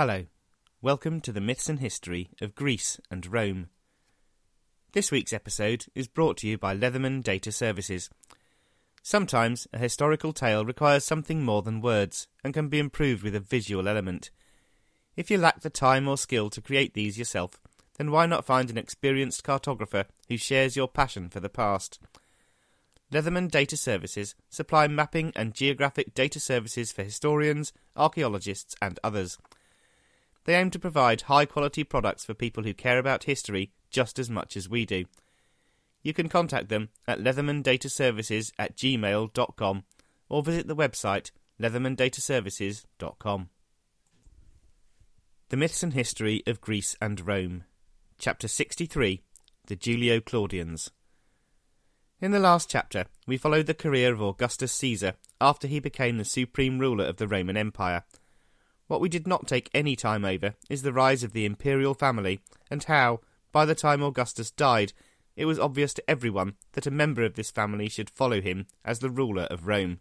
Hello. Welcome to the myths and history of Greece and Rome. This week's episode is brought to you by Leatherman Data Services. Sometimes a historical tale requires something more than words and can be improved with a visual element. If you lack the time or skill to create these yourself, then why not find an experienced cartographer who shares your passion for the past? Leatherman Data Services supply mapping and geographic data services for historians, archaeologists, and others. They aim to provide high quality products for people who care about history just as much as we do. You can contact them at leathermandataservices at gmail.com or visit the website leathermandataservices.com. The Myths and History of Greece and Rome, Chapter 63 The Julio Claudians. In the last chapter, we followed the career of Augustus Caesar after he became the supreme ruler of the Roman Empire. What we did not take any time over is the rise of the imperial family and how, by the time Augustus died, it was obvious to everyone that a member of this family should follow him as the ruler of Rome.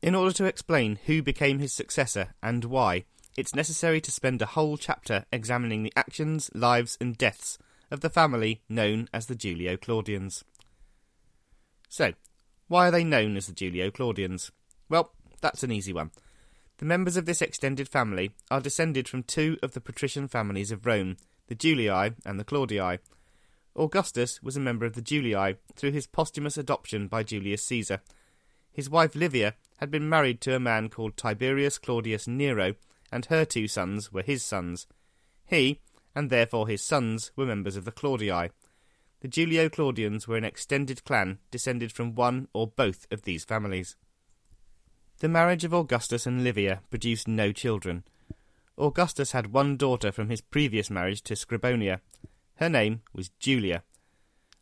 In order to explain who became his successor and why, it's necessary to spend a whole chapter examining the actions, lives, and deaths of the family known as the Julio Claudians. So, why are they known as the Julio Claudians? Well, that's an easy one. The members of this extended family are descended from two of the patrician families of Rome, the Julii and the Claudii. Augustus was a member of the Julii through his posthumous adoption by Julius Caesar. His wife Livia had been married to a man called Tiberius Claudius Nero, and her two sons were his sons. He, and therefore his sons, were members of the Claudii. The Julio Claudians were an extended clan descended from one or both of these families. The marriage of Augustus and Livia produced no children. Augustus had one daughter from his previous marriage to Scribonia. Her name was Julia.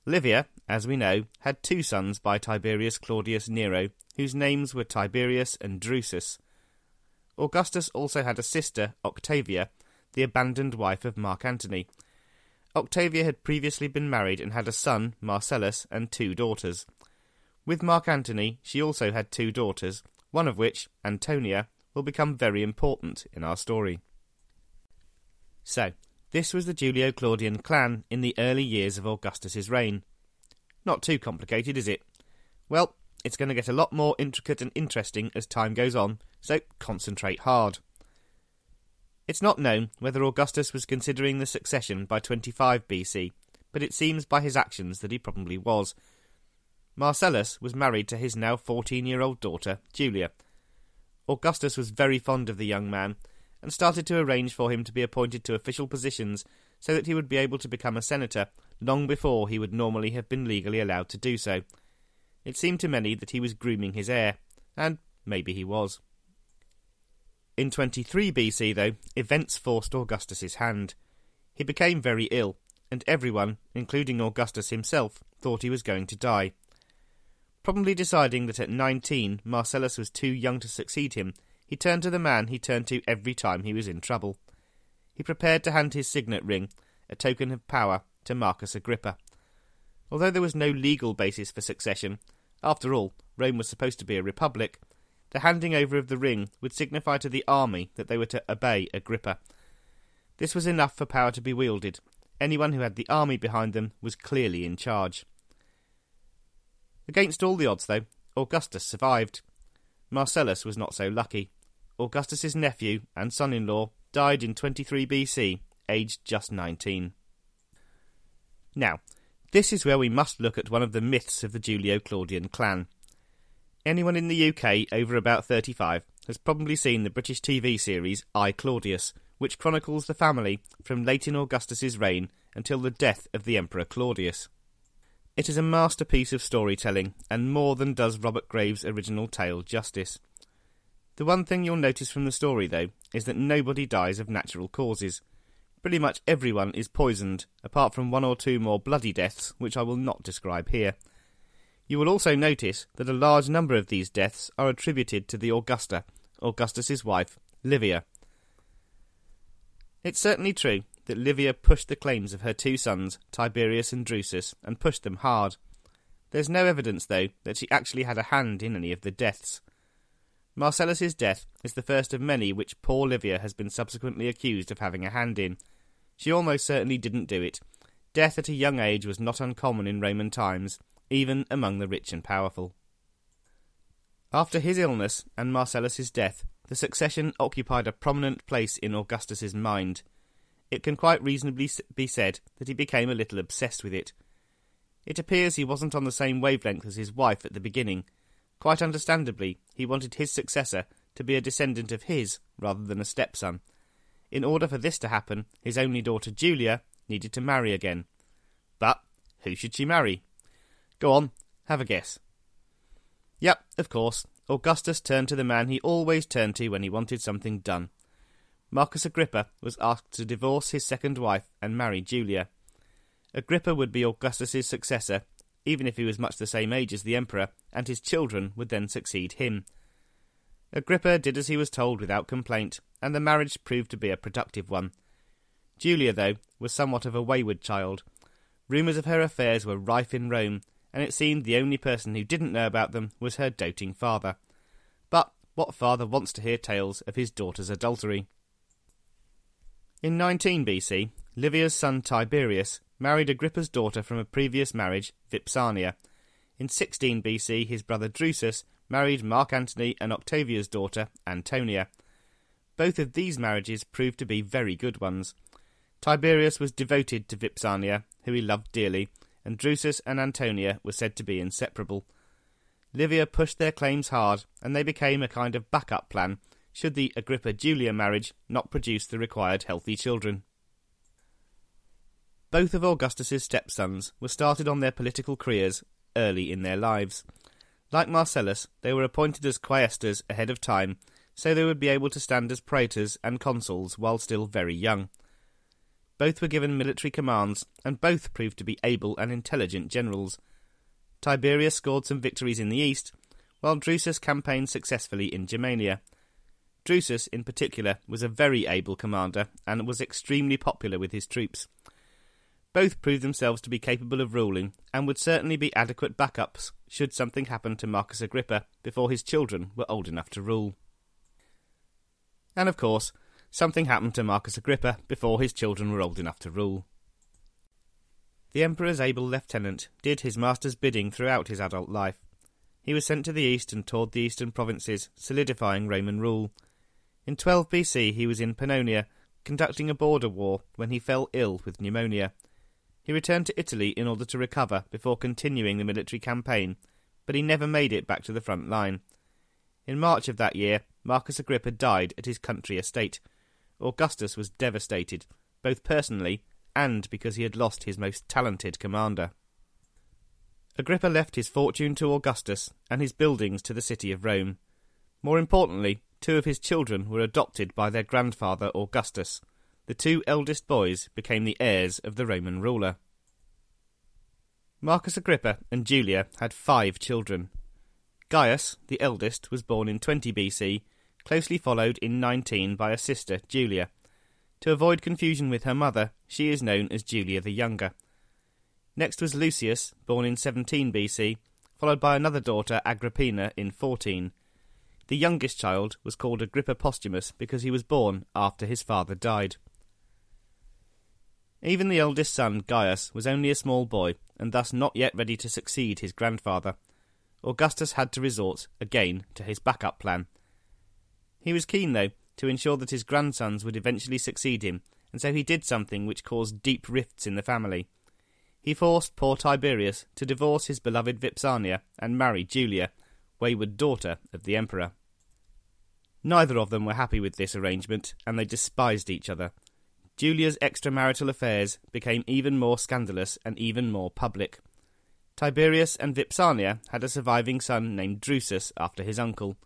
Livia, as we know, had two sons by Tiberius Claudius Nero, whose names were Tiberius and Drusus. Augustus also had a sister, Octavia, the abandoned wife of Mark Antony, Octavia had previously been married and had a son, Marcellus, and two daughters. With Mark Antony, she also had two daughters, one of which, Antonia, will become very important in our story. So, this was the Julio Claudian clan in the early years of Augustus's reign. Not too complicated, is it? Well, it's going to get a lot more intricate and interesting as time goes on, so concentrate hard. It's not known whether Augustus was considering the succession by 25 BC, but it seems by his actions that he probably was. Marcellus was married to his now 14 year old daughter, Julia. Augustus was very fond of the young man and started to arrange for him to be appointed to official positions so that he would be able to become a senator long before he would normally have been legally allowed to do so. It seemed to many that he was grooming his heir, and maybe he was. In 23 BC, though, events forced Augustus's hand. He became very ill, and everyone, including Augustus himself, thought he was going to die. Probably deciding that at 19 Marcellus was too young to succeed him, he turned to the man he turned to every time he was in trouble. He prepared to hand his signet ring, a token of power, to Marcus Agrippa. Although there was no legal basis for succession, after all, Rome was supposed to be a republic, the handing over of the ring would signify to the army that they were to obey Agrippa. This was enough for power to be wielded. Anyone who had the army behind them was clearly in charge. Against all the odds, though, Augustus survived. Marcellus was not so lucky. Augustus's nephew and son-in-law died in 23 BC, aged just 19. Now, this is where we must look at one of the myths of the Julio-Claudian clan. Anyone in the UK over about 35 has probably seen the British TV series I Claudius, which chronicles the family from late in Augustus's reign until the death of the Emperor Claudius. It is a masterpiece of storytelling, and more than does Robert Graves' original tale justice. The one thing you'll notice from the story, though, is that nobody dies of natural causes. Pretty much everyone is poisoned, apart from one or two more bloody deaths, which I will not describe here. You will also notice that a large number of these deaths are attributed to the Augusta, Augustus's wife, Livia. It's certainly true that Livia pushed the claims of her two sons, Tiberius and Drusus, and pushed them hard. There's no evidence, though, that she actually had a hand in any of the deaths. Marcellus's death is the first of many which poor Livia has been subsequently accused of having a hand in. She almost certainly didn't do it. Death at a young age was not uncommon in Roman times, even among the rich and powerful. After his illness and Marcellus's death, the succession occupied a prominent place in Augustus's mind. It can quite reasonably be said that he became a little obsessed with it. It appears he wasn't on the same wavelength as his wife at the beginning, Quite understandably, he wanted his successor to be a descendant of his rather than a stepson. In order for this to happen, his only daughter Julia needed to marry again. But who should she marry? Go on, have a guess. Yep, of course, Augustus turned to the man he always turned to when he wanted something done. Marcus Agrippa was asked to divorce his second wife and marry Julia. Agrippa would be Augustus's successor even if he was much the same age as the emperor, and his children would then succeed him. Agrippa did as he was told without complaint, and the marriage proved to be a productive one. Julia, though, was somewhat of a wayward child. Rumours of her affairs were rife in Rome, and it seemed the only person who didn't know about them was her doting father. But what father wants to hear tales of his daughter's adultery? In 19 BC, Livia's son Tiberius married Agrippa's daughter from a previous marriage, Vipsania. In 16 BC, his brother Drusus married Mark Antony and Octavia's daughter, Antonia. Both of these marriages proved to be very good ones. Tiberius was devoted to Vipsania, who he loved dearly, and Drusus and Antonia were said to be inseparable. Livia pushed their claims hard, and they became a kind of backup plan should the Agrippa Julia marriage not produce the required healthy children. Both of Augustus's stepsons were started on their political careers early in their lives. Like Marcellus, they were appointed as quaestors ahead of time, so they would be able to stand as praetors and consuls while still very young. Both were given military commands, and both proved to be able and intelligent generals. Tiberius scored some victories in the east, while Drusus campaigned successfully in Germania. Drusus, in particular, was a very able commander and was extremely popular with his troops. Both proved themselves to be capable of ruling, and would certainly be adequate backups should something happen to Marcus Agrippa before his children were old enough to rule. And of course, something happened to Marcus Agrippa before his children were old enough to rule. The Emperor's able lieutenant did his master's bidding throughout his adult life. He was sent to the east and toured the eastern provinces, solidifying Roman rule. In 12 BC, he was in Pannonia, conducting a border war when he fell ill with pneumonia he returned to Italy in order to recover before continuing the military campaign, but he never made it back to the front line. In March of that year, Marcus Agrippa died at his country estate. Augustus was devastated, both personally and because he had lost his most talented commander. Agrippa left his fortune to Augustus and his buildings to the city of Rome. More importantly, two of his children were adopted by their grandfather Augustus, the two eldest boys became the heirs of the Roman ruler. Marcus Agrippa and Julia had five children. Gaius, the eldest, was born in 20 BC, closely followed in 19 by a sister, Julia. To avoid confusion with her mother, she is known as Julia the Younger. Next was Lucius, born in 17 BC, followed by another daughter, Agrippina, in 14. The youngest child was called Agrippa Posthumus because he was born after his father died. Even the eldest son, Gaius, was only a small boy, and thus not yet ready to succeed his grandfather. Augustus had to resort, again, to his backup plan. He was keen, though, to ensure that his grandsons would eventually succeed him, and so he did something which caused deep rifts in the family. He forced poor Tiberius to divorce his beloved Vipsania and marry Julia, wayward daughter of the emperor. Neither of them were happy with this arrangement, and they despised each other. Julia's extramarital affairs became even more scandalous and even more public. Tiberius and Vipsania had a surviving son named Drusus after his uncle.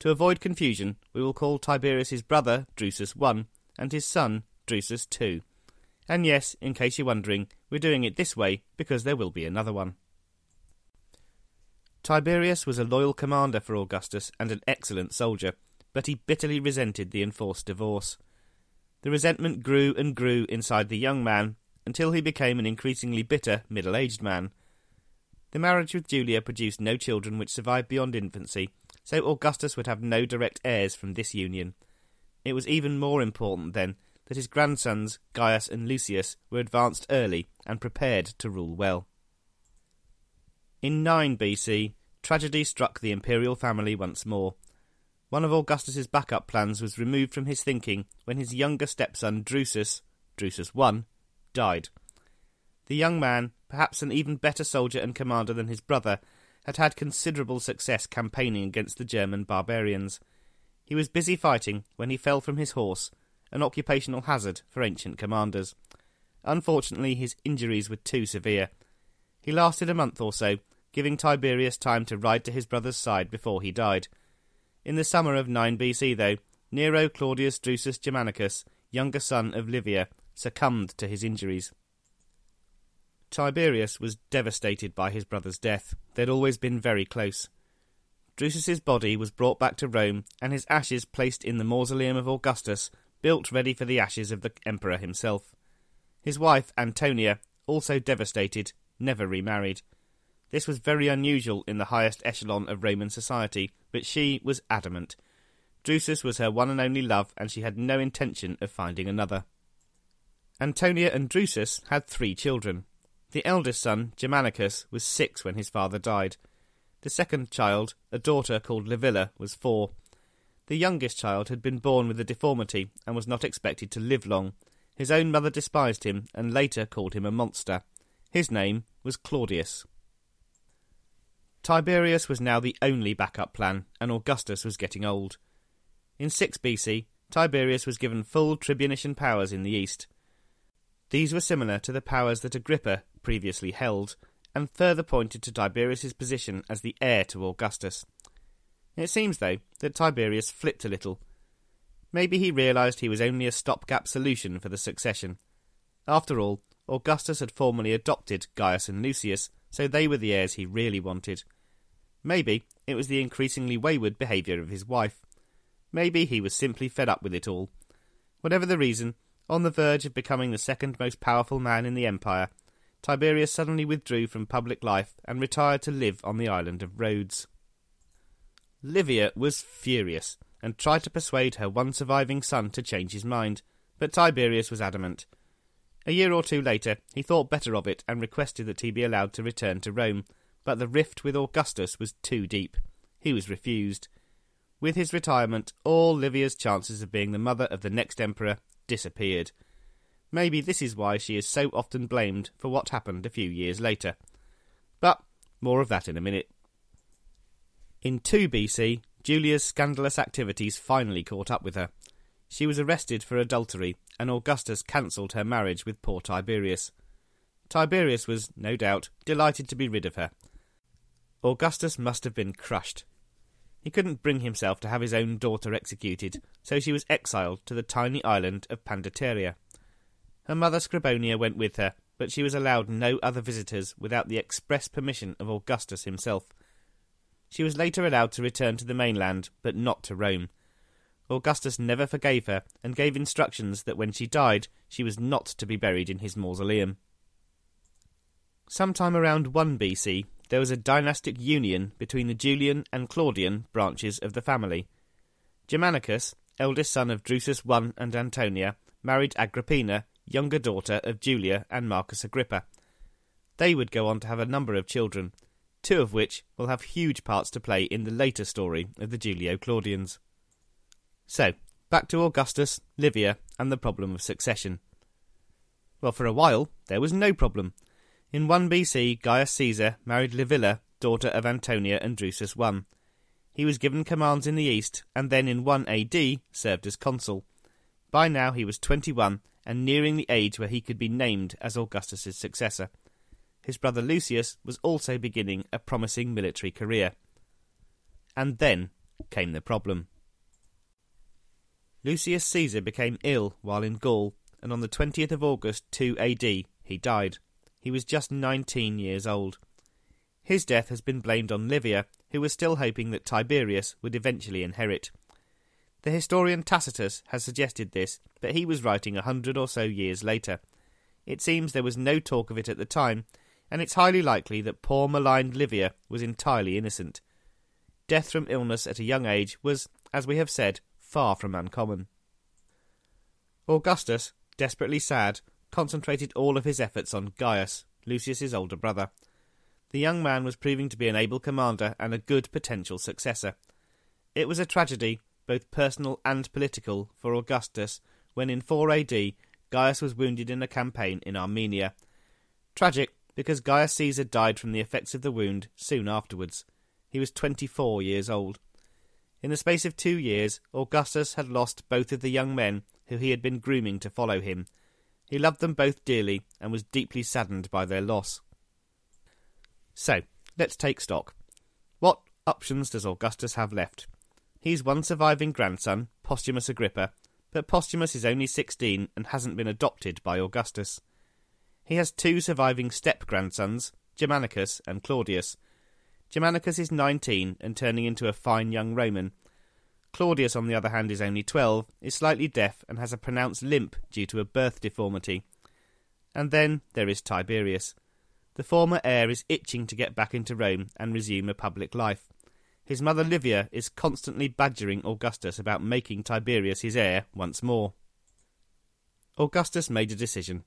To avoid confusion, we will call Tiberius his brother Drusus I and his son Drusus II. And yes, in case you're wondering, we're doing it this way because there will be another one. Tiberius was a loyal commander for Augustus and an excellent soldier, but he bitterly resented the enforced divorce. The resentment grew and grew inside the young man until he became an increasingly bitter middle aged man. The marriage with Julia produced no children which survived beyond infancy, so Augustus would have no direct heirs from this union. It was even more important, then, that his grandsons, Gaius and Lucius, were advanced early and prepared to rule well. In 9 BC, tragedy struck the imperial family once more. One of Augustus's backup plans was removed from his thinking when his younger stepson Drusus, Drusus I, died. The young man, perhaps an even better soldier and commander than his brother, had had considerable success campaigning against the German barbarians. He was busy fighting when he fell from his horse, an occupational hazard for ancient commanders. Unfortunately, his injuries were too severe. He lasted a month or so, giving Tiberius time to ride to his brother's side before he died. In the summer of 9 BC, though, Nero Claudius Drusus Germanicus, younger son of Livia, succumbed to his injuries. Tiberius was devastated by his brother's death. They'd always been very close. Drusus's body was brought back to Rome, and his ashes placed in the mausoleum of Augustus, built ready for the ashes of the emperor himself. His wife, Antonia, also devastated, never remarried. This was very unusual in the highest echelon of Roman society, but she was adamant. Drusus was her one and only love, and she had no intention of finding another. Antonia and Drusus had three children. The eldest son, Germanicus, was six when his father died. The second child, a daughter called Livilla, was four. The youngest child had been born with a deformity and was not expected to live long. His own mother despised him and later called him a monster. His name was Claudius. Tiberius was now the only backup plan, and Augustus was getting old. In 6 BC, Tiberius was given full tribunician powers in the east. These were similar to the powers that Agrippa previously held, and further pointed to Tiberius's position as the heir to Augustus. It seems, though, that Tiberius flipped a little. Maybe he realised he was only a stopgap solution for the succession. After all, Augustus had formally adopted Gaius and Lucius, so they were the heirs he really wanted. Maybe it was the increasingly wayward behaviour of his wife. Maybe he was simply fed up with it all. Whatever the reason, on the verge of becoming the second most powerful man in the empire, Tiberius suddenly withdrew from public life and retired to live on the island of Rhodes. Livia was furious and tried to persuade her one surviving son to change his mind, but Tiberius was adamant. A year or two later, he thought better of it and requested that he be allowed to return to Rome, but the rift with Augustus was too deep. He was refused. With his retirement, all Livia's chances of being the mother of the next emperor disappeared. Maybe this is why she is so often blamed for what happened a few years later. But more of that in a minute. In 2 BC, Julia's scandalous activities finally caught up with her. She was arrested for adultery, and Augustus cancelled her marriage with poor Tiberius. Tiberius was, no doubt, delighted to be rid of her. Augustus must have been crushed. He couldn't bring himself to have his own daughter executed, so she was exiled to the tiny island of Pandateria. Her mother Scribonia went with her, but she was allowed no other visitors without the express permission of Augustus himself. She was later allowed to return to the mainland, but not to Rome. Augustus never forgave her and gave instructions that when she died, she was not to be buried in his mausoleum. Sometime around 1 BC, there was a dynastic union between the Julian and Claudian branches of the family. Germanicus, eldest son of Drusus I and Antonia, married Agrippina, younger daughter of Julia and Marcus Agrippa. They would go on to have a number of children, two of which will have huge parts to play in the later story of the Julio Claudians. So, back to Augustus, Livia, and the problem of succession. Well, for a while, there was no problem. In 1 BC, Gaius Caesar married Livilla, daughter of Antonia and Drusus I. He was given commands in the east, and then in 1 AD served as consul. By now he was 21 and nearing the age where he could be named as Augustus's successor. His brother Lucius was also beginning a promising military career. And then came the problem. Lucius Caesar became ill while in Gaul, and on the 20th of August 2 AD he died. He was just 19 years old. His death has been blamed on Livia, who was still hoping that Tiberius would eventually inherit. The historian Tacitus has suggested this, but he was writing a hundred or so years later. It seems there was no talk of it at the time, and it's highly likely that poor maligned Livia was entirely innocent. death from illness at a young age was, as we have said, far from uncommon. Augustus, desperately sad, concentrated all of his efforts on Gaius, Lucius's older brother. The young man was proving to be an able commander and a good potential successor. It was a tragedy, both personal and political, for Augustus when in 4 AD Gaius was wounded in a campaign in Armenia. Tragic because Gaius Caesar died from the effects of the wound soon afterwards. He was 24 years old. In the space of two years, Augustus had lost both of the young men who he had been grooming to follow him. He loved them both dearly and was deeply saddened by their loss. So, let's take stock. What options does Augustus have left? He's one surviving grandson, Posthumus Agrippa, but Posthumus is only 16 and hasn't been adopted by Augustus. He has two surviving step grandsons, Germanicus and Claudius. Germanicus is 19 and turning into a fine young Roman. Claudius, on the other hand, is only 12, is slightly deaf, and has a pronounced limp due to a birth deformity. And then there is Tiberius. The former heir is itching to get back into Rome and resume a public life. His mother Livia is constantly badgering Augustus about making Tiberius his heir once more. Augustus made a decision.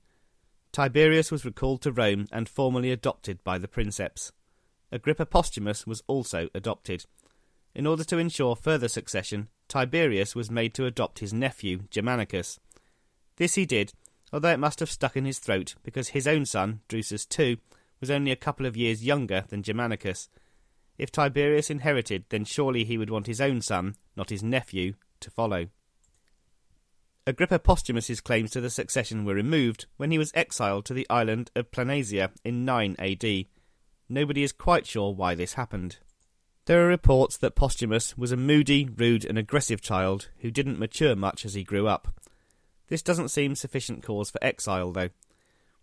Tiberius was recalled to Rome and formally adopted by the princeps. Agrippa Posthumus was also adopted. In order to ensure further succession, Tiberius was made to adopt his nephew, Germanicus. This he did, although it must have stuck in his throat because his own son, Drusus II, was only a couple of years younger than Germanicus, if Tiberius inherited, then surely he would want his own son, not his nephew, to follow. Agrippa Posthumus's claims to the succession were removed when he was exiled to the island of Planasia in 9 AD. Nobody is quite sure why this happened. There are reports that Posthumus was a moody, rude, and aggressive child who didn't mature much as he grew up. This doesn't seem sufficient cause for exile, though.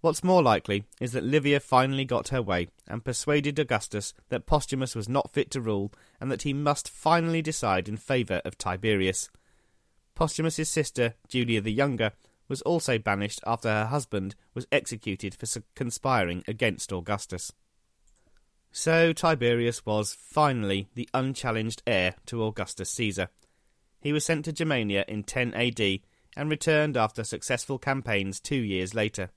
What's more likely is that Livia finally got her way and persuaded Augustus that Posthumus was not fit to rule and that he must finally decide in favour of Tiberius. Posthumus's sister, Julia the Younger, was also banished after her husband was executed for conspiring against Augustus. So Tiberius was finally the unchallenged heir to Augustus Caesar. He was sent to Germania in 10 AD and returned after successful campaigns two years later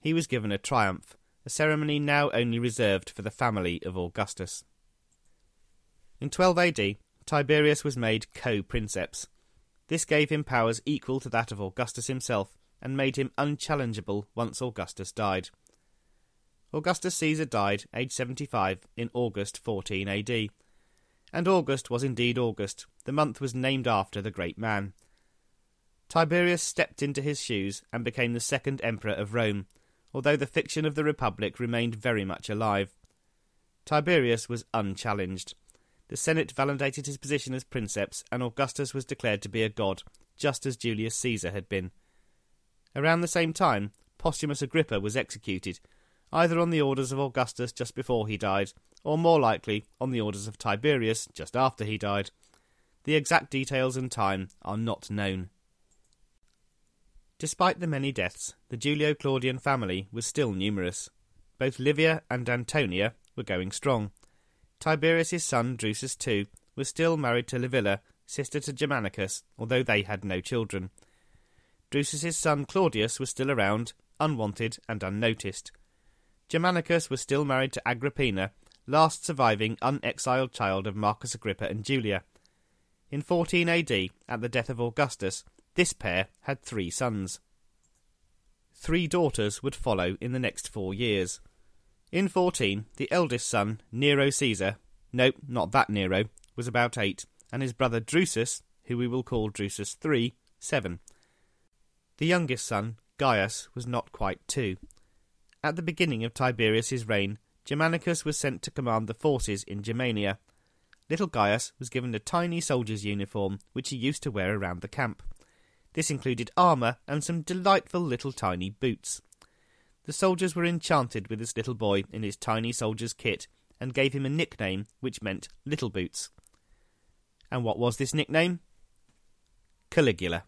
he was given a triumph, a ceremony now only reserved for the family of Augustus. In 12 AD, Tiberius was made co princeps. This gave him powers equal to that of Augustus himself and made him unchallengeable once Augustus died. Augustus Caesar died, aged 75, in August 14 AD. And August was indeed August. The month was named after the great man. Tiberius stepped into his shoes and became the second emperor of Rome, although the fiction of the Republic remained very much alive. Tiberius was unchallenged. The Senate validated his position as princeps, and Augustus was declared to be a god, just as Julius Caesar had been. Around the same time, Posthumus Agrippa was executed, either on the orders of Augustus just before he died, or more likely on the orders of Tiberius just after he died. The exact details and time are not known. Despite the many deaths, the Julio Claudian family was still numerous. Both Livia and Antonia were going strong. Tiberius's son Drusus II was still married to Livilla, sister to Germanicus, although they had no children. Drusus's son Claudius was still around, unwanted and unnoticed. Germanicus was still married to Agrippina, last surviving unexiled child of Marcus Agrippa and Julia. In 14 AD, at the death of Augustus, this pair had three sons. Three daughters would follow in the next four years. In 14, the eldest son, Nero Caesar, no, not that Nero, was about eight, and his brother Drusus, who we will call Drusus III, seven. The youngest son, Gaius, was not quite two. At the beginning of Tiberius's reign, Germanicus was sent to command the forces in Germania. Little Gaius was given a tiny soldier's uniform, which he used to wear around the camp. This included armour and some delightful little tiny boots. The soldiers were enchanted with this little boy in his tiny soldier's kit and gave him a nickname which meant Little Boots. And what was this nickname? Caligula.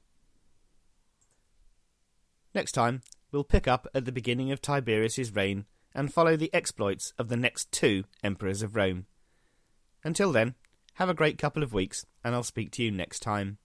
Next time, we'll pick up at the beginning of Tiberius's reign and follow the exploits of the next two emperors of Rome. Until then, Have a great couple of weeks, and I'll speak to you next time.